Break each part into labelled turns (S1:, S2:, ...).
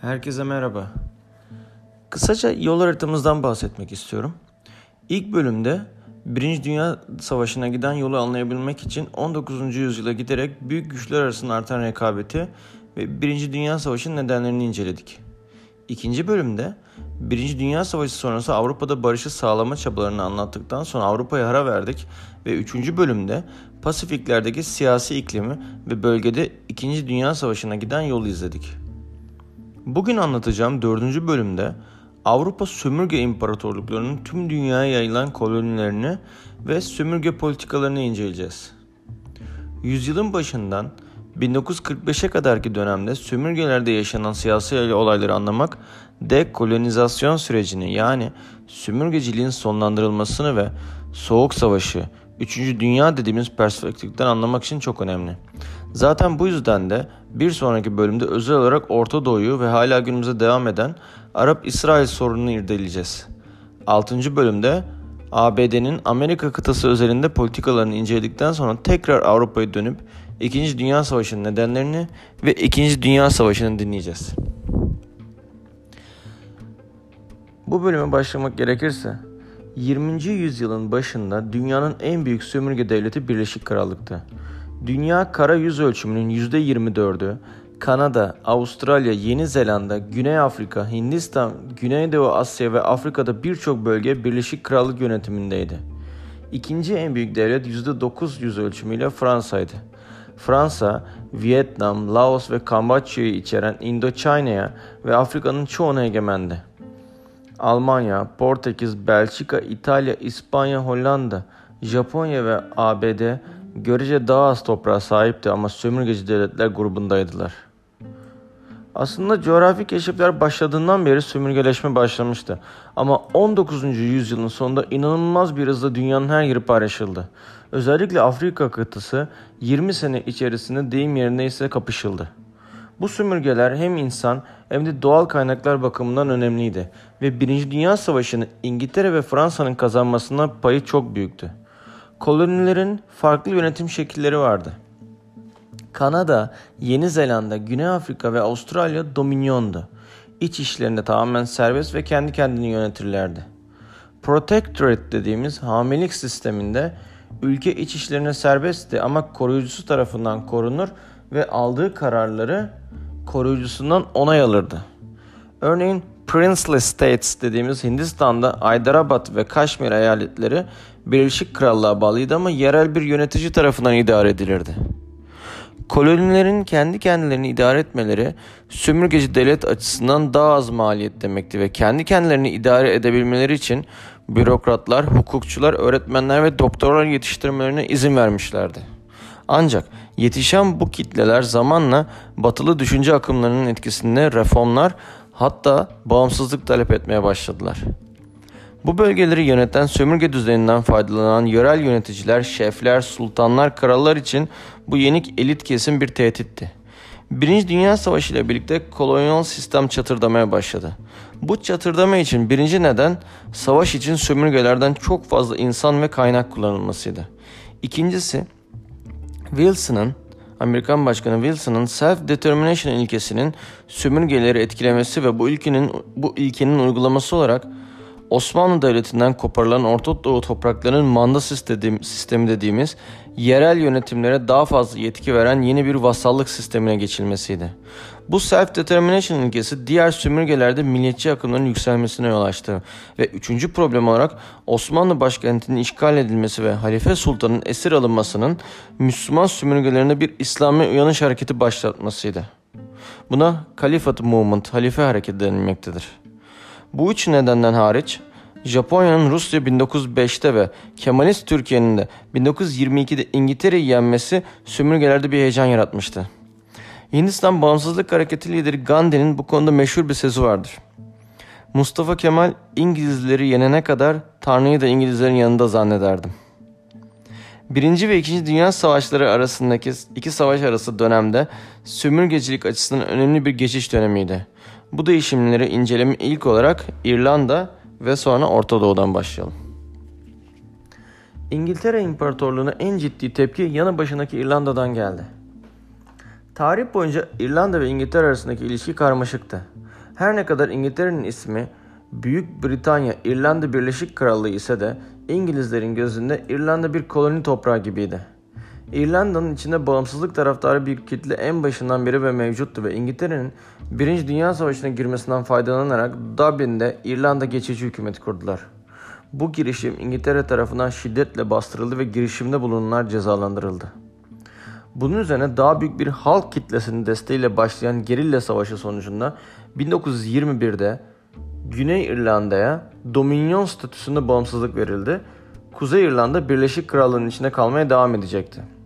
S1: Herkese merhaba. Kısaca yol haritamızdan bahsetmek istiyorum. İlk bölümde Birinci Dünya Savaşı'na giden yolu anlayabilmek için 19. yüzyıla giderek büyük güçler arasında artan rekabeti ve Birinci Dünya Savaşı'nın nedenlerini inceledik. İkinci bölümde Birinci Dünya Savaşı sonrası Avrupa'da barışı sağlama çabalarını anlattıktan sonra Avrupa'ya ara verdik ve üçüncü bölümde Pasifiklerdeki siyasi iklimi ve bölgede İkinci Dünya Savaşı'na giden yolu izledik. Bugün anlatacağım dördüncü bölümde Avrupa sömürge imparatorluklarının tüm dünyaya yayılan kolonilerini ve sömürge politikalarını inceleyeceğiz. Yüzyılın başından 1945'e kadarki dönemde sömürgelerde yaşanan siyasi olayları anlamak dekolonizasyon sürecini yani sömürgeciliğin sonlandırılmasını ve Soğuk Savaşı, 3. Dünya dediğimiz perspektiften anlamak için çok önemli. Zaten bu yüzden de bir sonraki bölümde özel olarak Orta Doğu'yu ve hala günümüze devam eden Arap-İsrail sorununu irdeleyeceğiz. 6. bölümde ABD'nin Amerika kıtası özelinde politikalarını inceledikten sonra tekrar Avrupa'ya dönüp 2. Dünya Savaşı'nın nedenlerini ve 2. Dünya Savaşı'nı dinleyeceğiz. Bu bölüme başlamak gerekirse 20. yüzyılın başında dünyanın en büyük sömürge devleti Birleşik Krallık'tı. Dünya kara yüz ölçümünün %24'ü Kanada, Avustralya, Yeni Zelanda, Güney Afrika, Hindistan, Güneydoğu Asya ve Afrika'da birçok bölge Birleşik Krallık yönetimindeydi. İkinci en büyük devlet %9 yüz ölçümüyle Fransa'ydı. Fransa, Vietnam, Laos ve Kamboçya'yı içeren Indochina'ya ve Afrika'nın çoğuna egemendi. Almanya, Portekiz, Belçika, İtalya, İspanya, Hollanda, Japonya ve ABD görece daha az toprağa sahipti ama sömürgeci devletler grubundaydılar. Aslında coğrafi keşifler başladığından beri sömürgeleşme başlamıştı. Ama 19. yüzyılın sonunda inanılmaz bir hızla dünyanın her yeri paylaşıldı. Özellikle Afrika kıtası 20 sene içerisinde deyim yerine ise kapışıldı. Bu sömürgeler hem insan hem de doğal kaynaklar bakımından önemliydi ve 1. Dünya Savaşı'nı İngiltere ve Fransa'nın kazanmasına payı çok büyüktü. Kolonilerin farklı yönetim şekilleri vardı. Kanada, Yeni Zelanda, Güney Afrika ve Avustralya dominyondu. İç işlerinde tamamen serbest ve kendi kendini yönetirlerdi. Protectorate dediğimiz hamilelik sisteminde ülke iç işlerine serbestti ama koruyucusu tarafından korunur ve aldığı kararları koruyucusundan onay alırdı. Örneğin Princely States dediğimiz Hindistan'da Hyderabad ve Kaşmir eyaletleri Birleşik Krallığa bağlıydı ama yerel bir yönetici tarafından idare edilirdi. Kolonilerin kendi kendilerini idare etmeleri sömürgeci devlet açısından daha az maliyet demekti ve kendi kendilerini idare edebilmeleri için bürokratlar, hukukçular, öğretmenler ve doktorlar yetiştirmelerine izin vermişlerdi. Ancak yetişen bu kitleler zamanla batılı düşünce akımlarının etkisinde reformlar hatta bağımsızlık talep etmeye başladılar. Bu bölgeleri yöneten sömürge düzeninden faydalanan yerel yöneticiler, şefler, sultanlar, krallar için bu yenik elit kesim bir tehditti. Birinci Dünya Savaşı ile birlikte kolonyal sistem çatırdamaya başladı. Bu çatırdama için birinci neden savaş için sömürgelerden çok fazla insan ve kaynak kullanılmasıydı. İkincisi Wilson'ın Amerikan Başkanı Wilson'ın self-determination ilkesinin sömürgeleri etkilemesi ve bu ilkenin bu ilkenin uygulaması olarak Osmanlı Devleti'nden koparılan Orta Doğu topraklarının manda sistemi dediğimiz yerel yönetimlere daha fazla yetki veren yeni bir vasallık sistemine geçilmesiydi. Bu self-determination ilkesi diğer sömürgelerde milliyetçi akımların yükselmesine yol açtı ve üçüncü problem olarak Osmanlı başkentinin işgal edilmesi ve Halife Sultan'ın esir alınmasının Müslüman sömürgelerinde bir İslami uyanış hareketi başlatmasıydı. Buna Kalifat Movement, halife hareketi denilmektedir. Bu üç nedenden hariç Japonya'nın Rusya 1905'te ve Kemalist Türkiye'nin de 1922'de İngiltere'yi yenmesi sömürgelerde bir heyecan yaratmıştı. Hindistan Bağımsızlık Hareketi lideri Gandhi'nin bu konuda meşhur bir sözü vardır. Mustafa Kemal İngilizleri yenene kadar Tanrı'yı da İngilizlerin yanında zannederdim. Birinci ve İkinci Dünya Savaşları arasındaki iki savaş arası dönemde sömürgecilik açısından önemli bir geçiş dönemiydi. Bu değişimleri inceleme ilk olarak İrlanda ve sonra Orta Doğu'dan başlayalım. İngiltere İmparatorluğu'na en ciddi tepki yanı başındaki İrlanda'dan geldi. Tarih boyunca İrlanda ve İngiltere arasındaki ilişki karmaşıktı. Her ne kadar İngiltere'nin ismi Büyük Britanya, İrlanda Birleşik Krallığı ise de İngilizlerin gözünde İrlanda bir koloni toprağı gibiydi. İrlanda'nın içinde bağımsızlık taraftarı bir kitle en başından beri ve mevcuttu ve İngiltere'nin 1. Dünya Savaşı'na girmesinden faydalanarak Dublin'de İrlanda geçici hükümeti kurdular. Bu girişim İngiltere tarafından şiddetle bastırıldı ve girişimde bulunanlar cezalandırıldı. Bunun üzerine daha büyük bir halk kitlesinin desteğiyle başlayan gerilla savaşı sonucunda 1921'de Güney İrlanda'ya Dominion statüsünde bağımsızlık verildi. Kuzey İrlanda Birleşik Krallığı'nın içinde kalmaya devam edecekti.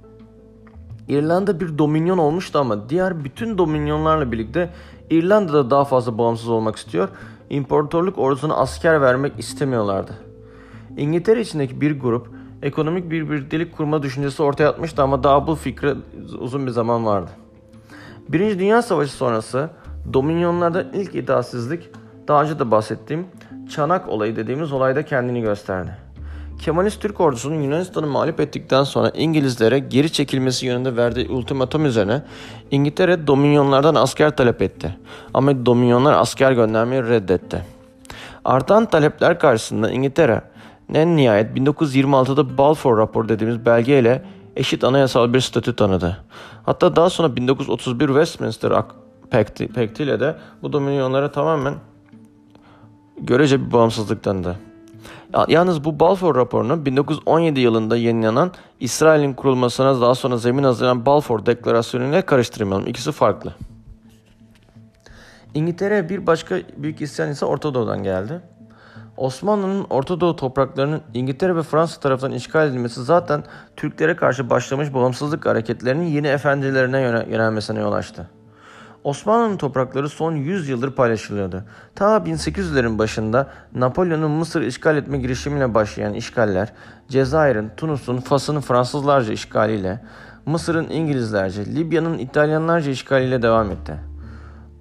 S1: İrlanda bir dominyon olmuştu ama diğer bütün dominyonlarla birlikte İrlanda'da daha fazla bağımsız olmak istiyor. İmparatorluk ordusuna asker vermek istemiyorlardı. İngiltere içindeki bir grup ekonomik bir birliktelik kurma düşüncesi ortaya atmıştı ama daha bu fikre uzun bir zaman vardı. Birinci Dünya Savaşı sonrası Dominyonlarda ilk itaatsizlik daha önce de bahsettiğim Çanak olayı dediğimiz olayda kendini gösterdi. Kemalist Türk ordusunun Yunanistan'ı mağlup ettikten sonra İngilizlere geri çekilmesi yönünde verdiği ultimatum üzerine İngiltere Dominyonlardan asker talep etti. Ama Dominyonlar asker göndermeyi reddetti. Artan talepler karşısında İngiltere en nihayet 1926'da Balfour raporu dediğimiz belgeyle eşit anayasal bir statü tanıdı. Hatta daha sonra 1931 Westminster Pakti ile de bu dominyonlara tamamen görece bir bağımsızlık tanıdı. Yalnız bu Balfour raporunu 1917 yılında yayınlanan İsrail'in kurulmasına daha sonra zemin hazırlayan Balfour Deklarasyonu ile karıştırmayalım. İkisi farklı. İngiltere bir başka büyük isyan ise Orta Doğu'dan geldi. Osmanlı'nın Orta Doğu topraklarının İngiltere ve Fransa tarafından işgal edilmesi zaten Türklere karşı başlamış bağımsızlık hareketlerinin yeni efendilerine yönelmesine yol açtı. Osmanlı'nın toprakları son 100 yıldır paylaşılıyordu. Ta 1800'lerin başında Napolyon'un Mısır işgal etme girişimiyle başlayan işgaller, Cezayir'in, Tunus'un, Fas'ın Fransızlarca işgaliyle, Mısır'ın İngilizlerce, Libya'nın İtalyanlarca işgaliyle devam etti.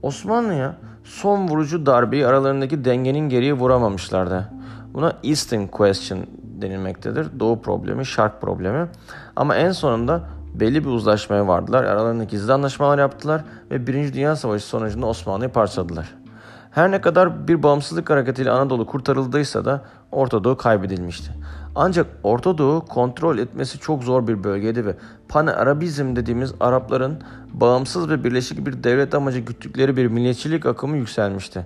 S1: Osmanlı'ya son vurucu darbeyi aralarındaki dengenin geriye vuramamışlardı. Buna Eastern Question denilmektedir. Doğu problemi, şark problemi. Ama en sonunda belli bir uzlaşmaya vardılar. Aralarında gizli anlaşmalar yaptılar ve Birinci Dünya Savaşı sonucunda Osmanlı'yı parçaladılar. Her ne kadar bir bağımsızlık hareketiyle Anadolu kurtarıldıysa da Orta Doğu kaybedilmişti. Ancak Orta Doğu kontrol etmesi çok zor bir bölgeydi ve Pan-Arabizm dediğimiz Arapların bağımsız ve birleşik bir devlet amacı güttükleri bir milliyetçilik akımı yükselmişti.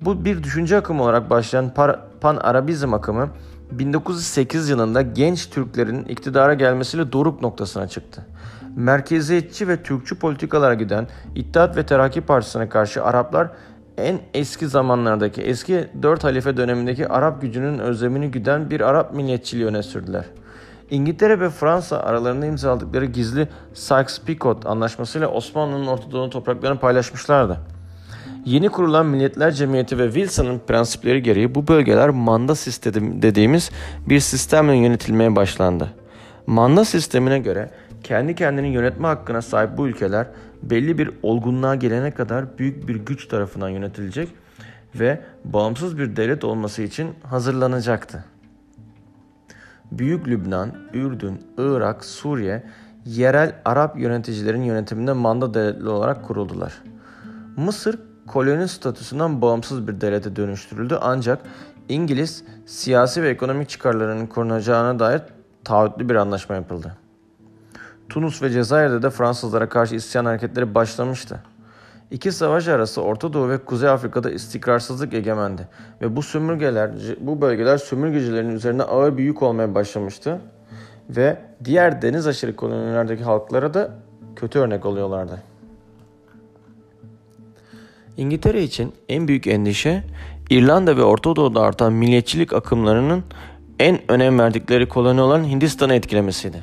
S1: Bu bir düşünce akımı olarak başlayan Pan-Arabizm akımı 1908 yılında genç Türklerin iktidara gelmesiyle doruk noktasına çıktı. Merkeziyetçi ve Türkçü politikalara giden İttihat ve Terakki Partisi'ne karşı Araplar en eski zamanlardaki eski dört halife dönemindeki Arap gücünün özlemini güden bir Arap milliyetçiliği öne sürdüler. İngiltere ve Fransa aralarında imzaladıkları gizli Sykes-Picot anlaşmasıyla Osmanlı'nın Orta Doğu topraklarını paylaşmışlardı. Yeni kurulan Milletler Cemiyeti ve Wilson'ın prensipleri gereği bu bölgeler manda sistemi dediğimiz bir sistemle yönetilmeye başlandı. Manda sistemine göre kendi kendini yönetme hakkına sahip bu ülkeler belli bir olgunluğa gelene kadar büyük bir güç tarafından yönetilecek ve bağımsız bir devlet olması için hazırlanacaktı. Büyük Lübnan, Ürdün, Irak, Suriye yerel Arap yöneticilerin yönetiminde manda devletli olarak kuruldular. Mısır koloni statüsünden bağımsız bir devlete dönüştürüldü ancak İngiliz siyasi ve ekonomik çıkarlarının korunacağına dair taahhütlü bir anlaşma yapıldı. Tunus ve Cezayir'de de Fransızlara karşı isyan hareketleri başlamıştı. İki savaş arası Orta Doğu ve Kuzey Afrika'da istikrarsızlık egemendi ve bu sömürgeler, bu bölgeler sömürgecilerin üzerine ağır bir yük olmaya başlamıştı ve diğer deniz aşırı kolonilerdeki halklara da kötü örnek oluyorlardı. İngiltere için en büyük endişe İrlanda ve Orta Doğu'da artan milliyetçilik akımlarının en önem verdikleri koloni olan Hindistan'ı etkilemesiydi.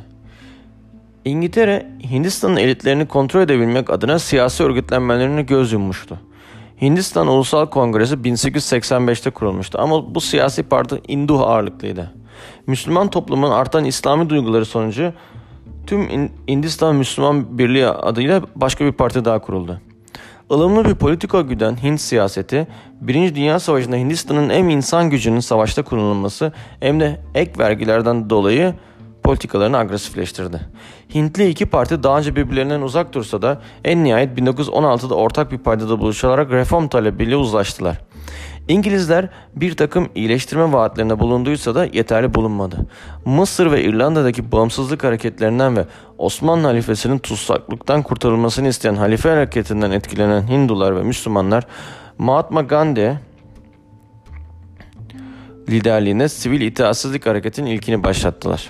S1: İngiltere, Hindistan'ın elitlerini kontrol edebilmek adına siyasi örgütlenmelerine göz yummuştu. Hindistan Ulusal Kongresi 1885'te kurulmuştu ama bu siyasi parti Hindu ağırlıklıydı. Müslüman toplumun artan İslami duyguları sonucu tüm Hindistan Müslüman Birliği adıyla başka bir parti daha kuruldu. Ilımlı bir politika güden Hint siyaseti, Birinci Dünya Savaşı'nda Hindistan'ın hem insan gücünün savaşta kullanılması hem de ek vergilerden dolayı politikalarını agresifleştirdi. Hintli iki parti daha önce birbirlerinden uzak dursa da en nihayet 1916'da ortak bir paydada buluşarak reform talebiyle uzlaştılar. İngilizler bir takım iyileştirme vaatlerinde bulunduysa da yeterli bulunmadı. Mısır ve İrlanda'daki bağımsızlık hareketlerinden ve Osmanlı halifesinin tutsaklıktan kurtarılmasını isteyen halife hareketinden etkilenen Hindular ve Müslümanlar Mahatma Gandhi liderliğinde sivil itaatsizlik hareketinin ilkini başlattılar.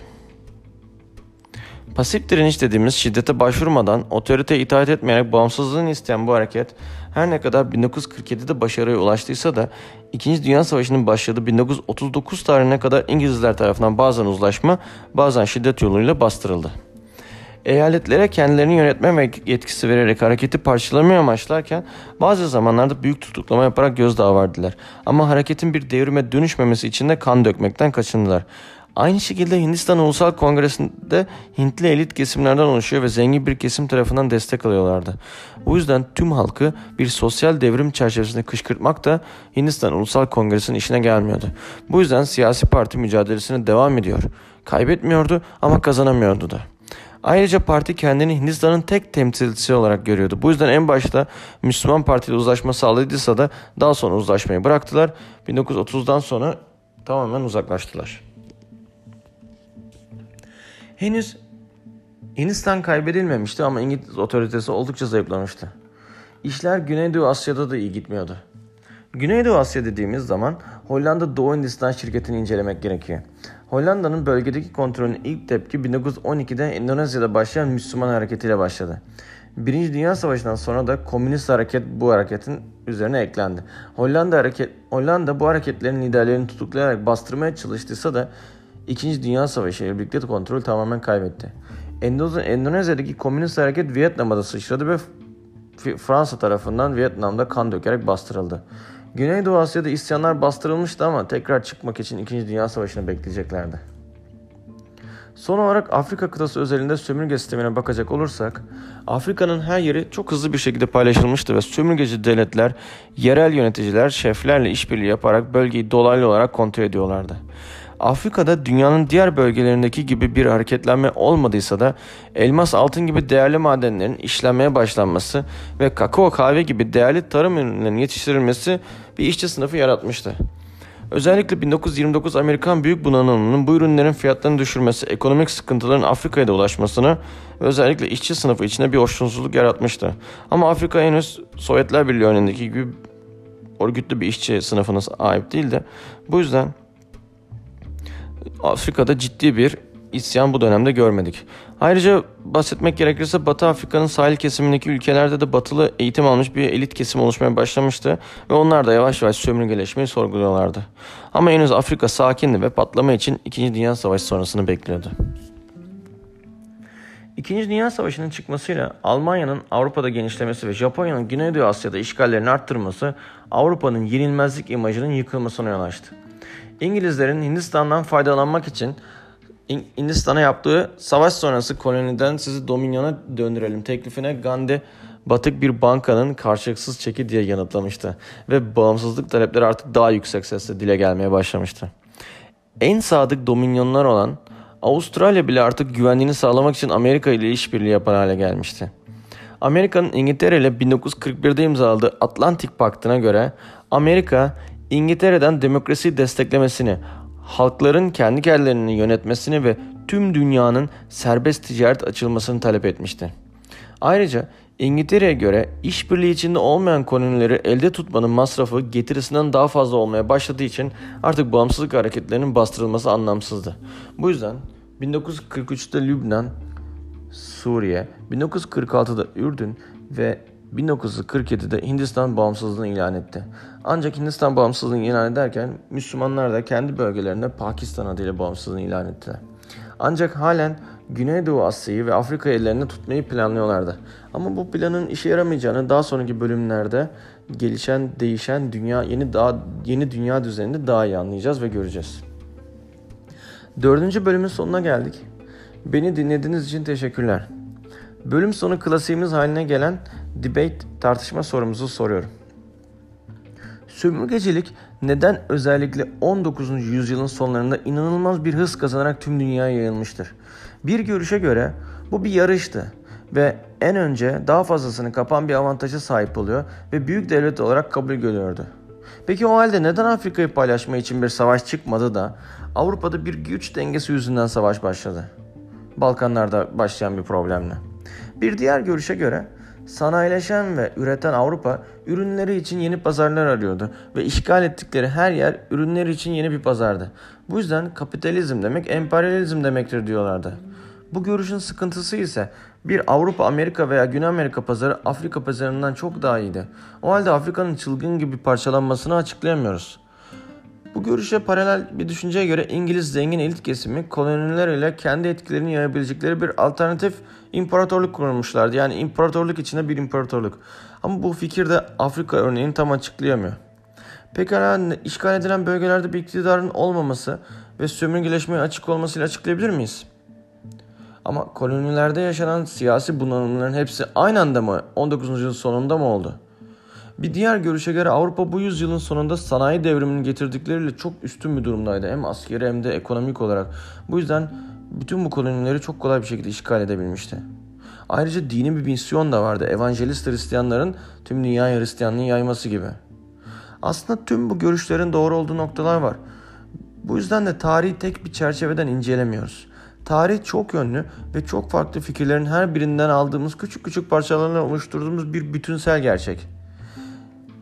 S1: Pasif direniş dediğimiz şiddete başvurmadan otoriteye itaat etmeyerek bağımsızlığını isteyen bu hareket her ne kadar 1947'de başarıya ulaştıysa da 2. Dünya Savaşı'nın başladığı 1939 tarihine kadar İngilizler tarafından bazen uzlaşma bazen şiddet yoluyla bastırıldı. Eyaletlere kendilerini yönetme yetkisi vererek hareketi parçalamaya amaçlarken bazı zamanlarda büyük tutuklama yaparak gözdağı verdiler. Ama hareketin bir devrime dönüşmemesi için de kan dökmekten kaçındılar. Aynı şekilde Hindistan Ulusal Kongresi'nde Hintli elit kesimlerden oluşuyor ve zengin bir kesim tarafından destek alıyorlardı. Bu yüzden tüm halkı bir sosyal devrim çerçevesinde kışkırtmak da Hindistan Ulusal Kongresi'nin işine gelmiyordu. Bu yüzden siyasi parti mücadelesine devam ediyor. Kaybetmiyordu ama kazanamıyordu da. Ayrıca parti kendini Hindistan'ın tek temsilcisi olarak görüyordu. Bu yüzden en başta Müslüman Parti ile uzlaşma sağladıysa da daha sonra uzlaşmayı bıraktılar. 1930'dan sonra tamamen uzaklaştılar. Henüz Hindistan kaybedilmemişti ama İngiliz otoritesi oldukça zayıflamıştı. İşler Güneydoğu Asya'da da iyi gitmiyordu. Güneydoğu Asya dediğimiz zaman Hollanda Doğu Hindistan şirketini incelemek gerekiyor. Hollanda'nın bölgedeki kontrolünün ilk tepki 1912'de Endonezya'da başlayan Müslüman hareketiyle başladı. Birinci Dünya Savaşı'ndan sonra da komünist hareket bu hareketin üzerine eklendi. Hollanda hareket Hollanda bu hareketlerin liderlerini tutuklayarak bastırmaya çalıştıysa da İkinci Dünya Savaşı ile birlikte kontrol tamamen kaybetti. Endonezya'daki komünist hareket Vietnam'a da sıçradı ve Fransa tarafından Vietnam'da kan dökerek bastırıldı. Güneydoğu Asya'da isyanlar bastırılmıştı ama tekrar çıkmak için 2. Dünya Savaşı'nı bekleyeceklerdi. Son olarak Afrika kıtası özelinde sömürge sistemine bakacak olursak, Afrika'nın her yeri çok hızlı bir şekilde paylaşılmıştı ve sömürgeci devletler, yerel yöneticiler, şeflerle işbirliği yaparak bölgeyi dolaylı olarak kontrol ediyorlardı. Afrika'da dünyanın diğer bölgelerindeki gibi bir hareketlenme olmadıysa da elmas altın gibi değerli madenlerin işlenmeye başlanması ve kakao kahve gibi değerli tarım ürünlerinin yetiştirilmesi bir işçi sınıfı yaratmıştı. Özellikle 1929 Amerikan büyük bunalımının bu ürünlerin fiyatlarını düşürmesi, ekonomik sıkıntıların Afrika'ya da ulaşmasını ve özellikle işçi sınıfı içinde bir hoşnutsuzluk yaratmıştı. Ama Afrika henüz Sovyetler Birliği önündeki gibi örgütlü bir işçi sınıfına sahip değildi. Bu yüzden Afrika'da ciddi bir isyan bu dönemde görmedik. Ayrıca bahsetmek gerekirse Batı Afrika'nın sahil kesimindeki ülkelerde de batılı eğitim almış bir elit kesim oluşmaya başlamıştı ve onlar da yavaş yavaş sömürgeleşmeyi sorguluyorlardı. Ama henüz Afrika sakindi ve patlama için 2. Dünya Savaşı sonrasını bekliyordu. İkinci Dünya Savaşı'nın çıkmasıyla Almanya'nın Avrupa'da genişlemesi ve Japonya'nın Güneydoğu Asya'da işgallerini arttırması Avrupa'nın yenilmezlik imajının yıkılmasına yol açtı. İngilizlerin Hindistan'dan faydalanmak için Hindistan'a yaptığı savaş sonrası koloniden sizi dominyona döndürelim teklifine Gandhi batık bir bankanın karşılıksız çeki diye yanıtlamıştı ve bağımsızlık talepleri artık daha yüksek sesle dile gelmeye başlamıştı. En sadık dominyonlar olan Avustralya bile artık güvenliğini sağlamak için Amerika ile işbirliği yapan hale gelmişti. Amerika'nın İngiltere ile 1941'de imzaladığı Atlantik Paktı'na göre Amerika İngiltere'den demokrasi desteklemesini, halkların kendi kendilerini yönetmesini ve tüm dünyanın serbest ticaret açılmasını talep etmişti. Ayrıca İngiltere'ye göre işbirliği içinde olmayan kolonileri elde tutmanın masrafı getirisinden daha fazla olmaya başladığı için artık bağımsızlık hareketlerinin bastırılması anlamsızdı. Bu yüzden 1943'te Lübnan, Suriye, 1946'da Ürdün ve 1947'de Hindistan bağımsızlığını ilan etti. Ancak Hindistan bağımsızlığını ilan ederken Müslümanlar da kendi bölgelerinde Pakistan adıyla bağımsızlığını ilan ettiler. Ancak halen Güneydoğu Asya'yı ve Afrika ellerinde tutmayı planlıyorlardı. Ama bu planın işe yaramayacağını daha sonraki bölümlerde gelişen, değişen dünya yeni daha yeni dünya düzeninde daha iyi anlayacağız ve göreceğiz. Dördüncü bölümün sonuna geldik. Beni dinlediğiniz için teşekkürler. Bölüm sonu klasiğimiz haline gelen debate tartışma sorumuzu soruyorum. Sömürgecilik neden özellikle 19. yüzyılın sonlarında inanılmaz bir hız kazanarak tüm dünyaya yayılmıştır? Bir görüşe göre bu bir yarıştı ve en önce daha fazlasını kapan bir avantaja sahip oluyor ve büyük devlet olarak kabul görüyordu. Peki o halde neden Afrika'yı paylaşma için bir savaş çıkmadı da Avrupa'da bir güç dengesi yüzünden savaş başladı? Balkanlarda başlayan bir problemle. Bir diğer görüşe göre sanayileşen ve üreten Avrupa ürünleri için yeni pazarlar arıyordu ve işgal ettikleri her yer ürünleri için yeni bir pazardı. Bu yüzden kapitalizm demek emperyalizm demektir diyorlardı. Bu görüşün sıkıntısı ise bir Avrupa, Amerika veya Güney Amerika pazarı Afrika pazarından çok daha iyiydi. O halde Afrika'nın çılgın gibi parçalanmasını açıklayamıyoruz. Bu görüşe paralel bir düşünceye göre İngiliz zengin elit kesimi koloniler ile kendi etkilerini yayabilecekleri bir alternatif imparatorluk kurmuşlardı. Yani imparatorluk içinde bir imparatorluk. Ama bu fikir de Afrika örneğini tam açıklayamıyor. Pekala işgal edilen bölgelerde bir iktidarın olmaması ve sömürgeleşmeye açık olmasıyla açıklayabilir miyiz? Ama kolonilerde yaşanan siyasi bunalımların hepsi aynı anda mı 19. yüzyılın sonunda mı oldu? Bir diğer görüşe göre Avrupa bu yüzyılın sonunda sanayi devriminin getirdikleriyle çok üstün bir durumdaydı. Hem askeri hem de ekonomik olarak. Bu yüzden bütün bu kolonileri çok kolay bir şekilde işgal edebilmişti. Ayrıca dini bir misyon da vardı. Evangelist Hristiyanların tüm dünya Hristiyanlığı yayması gibi. Aslında tüm bu görüşlerin doğru olduğu noktalar var. Bu yüzden de tarihi tek bir çerçeveden incelemiyoruz. Tarih çok yönlü ve çok farklı fikirlerin her birinden aldığımız küçük küçük parçalarla oluşturduğumuz bir bütünsel gerçek.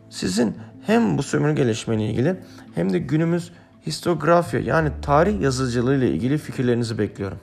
S1: Sizin hem bu sömürgeleşme ile ilgili hem de günümüz histografya yani tarih yazıcılığı ile ilgili fikirlerinizi bekliyorum.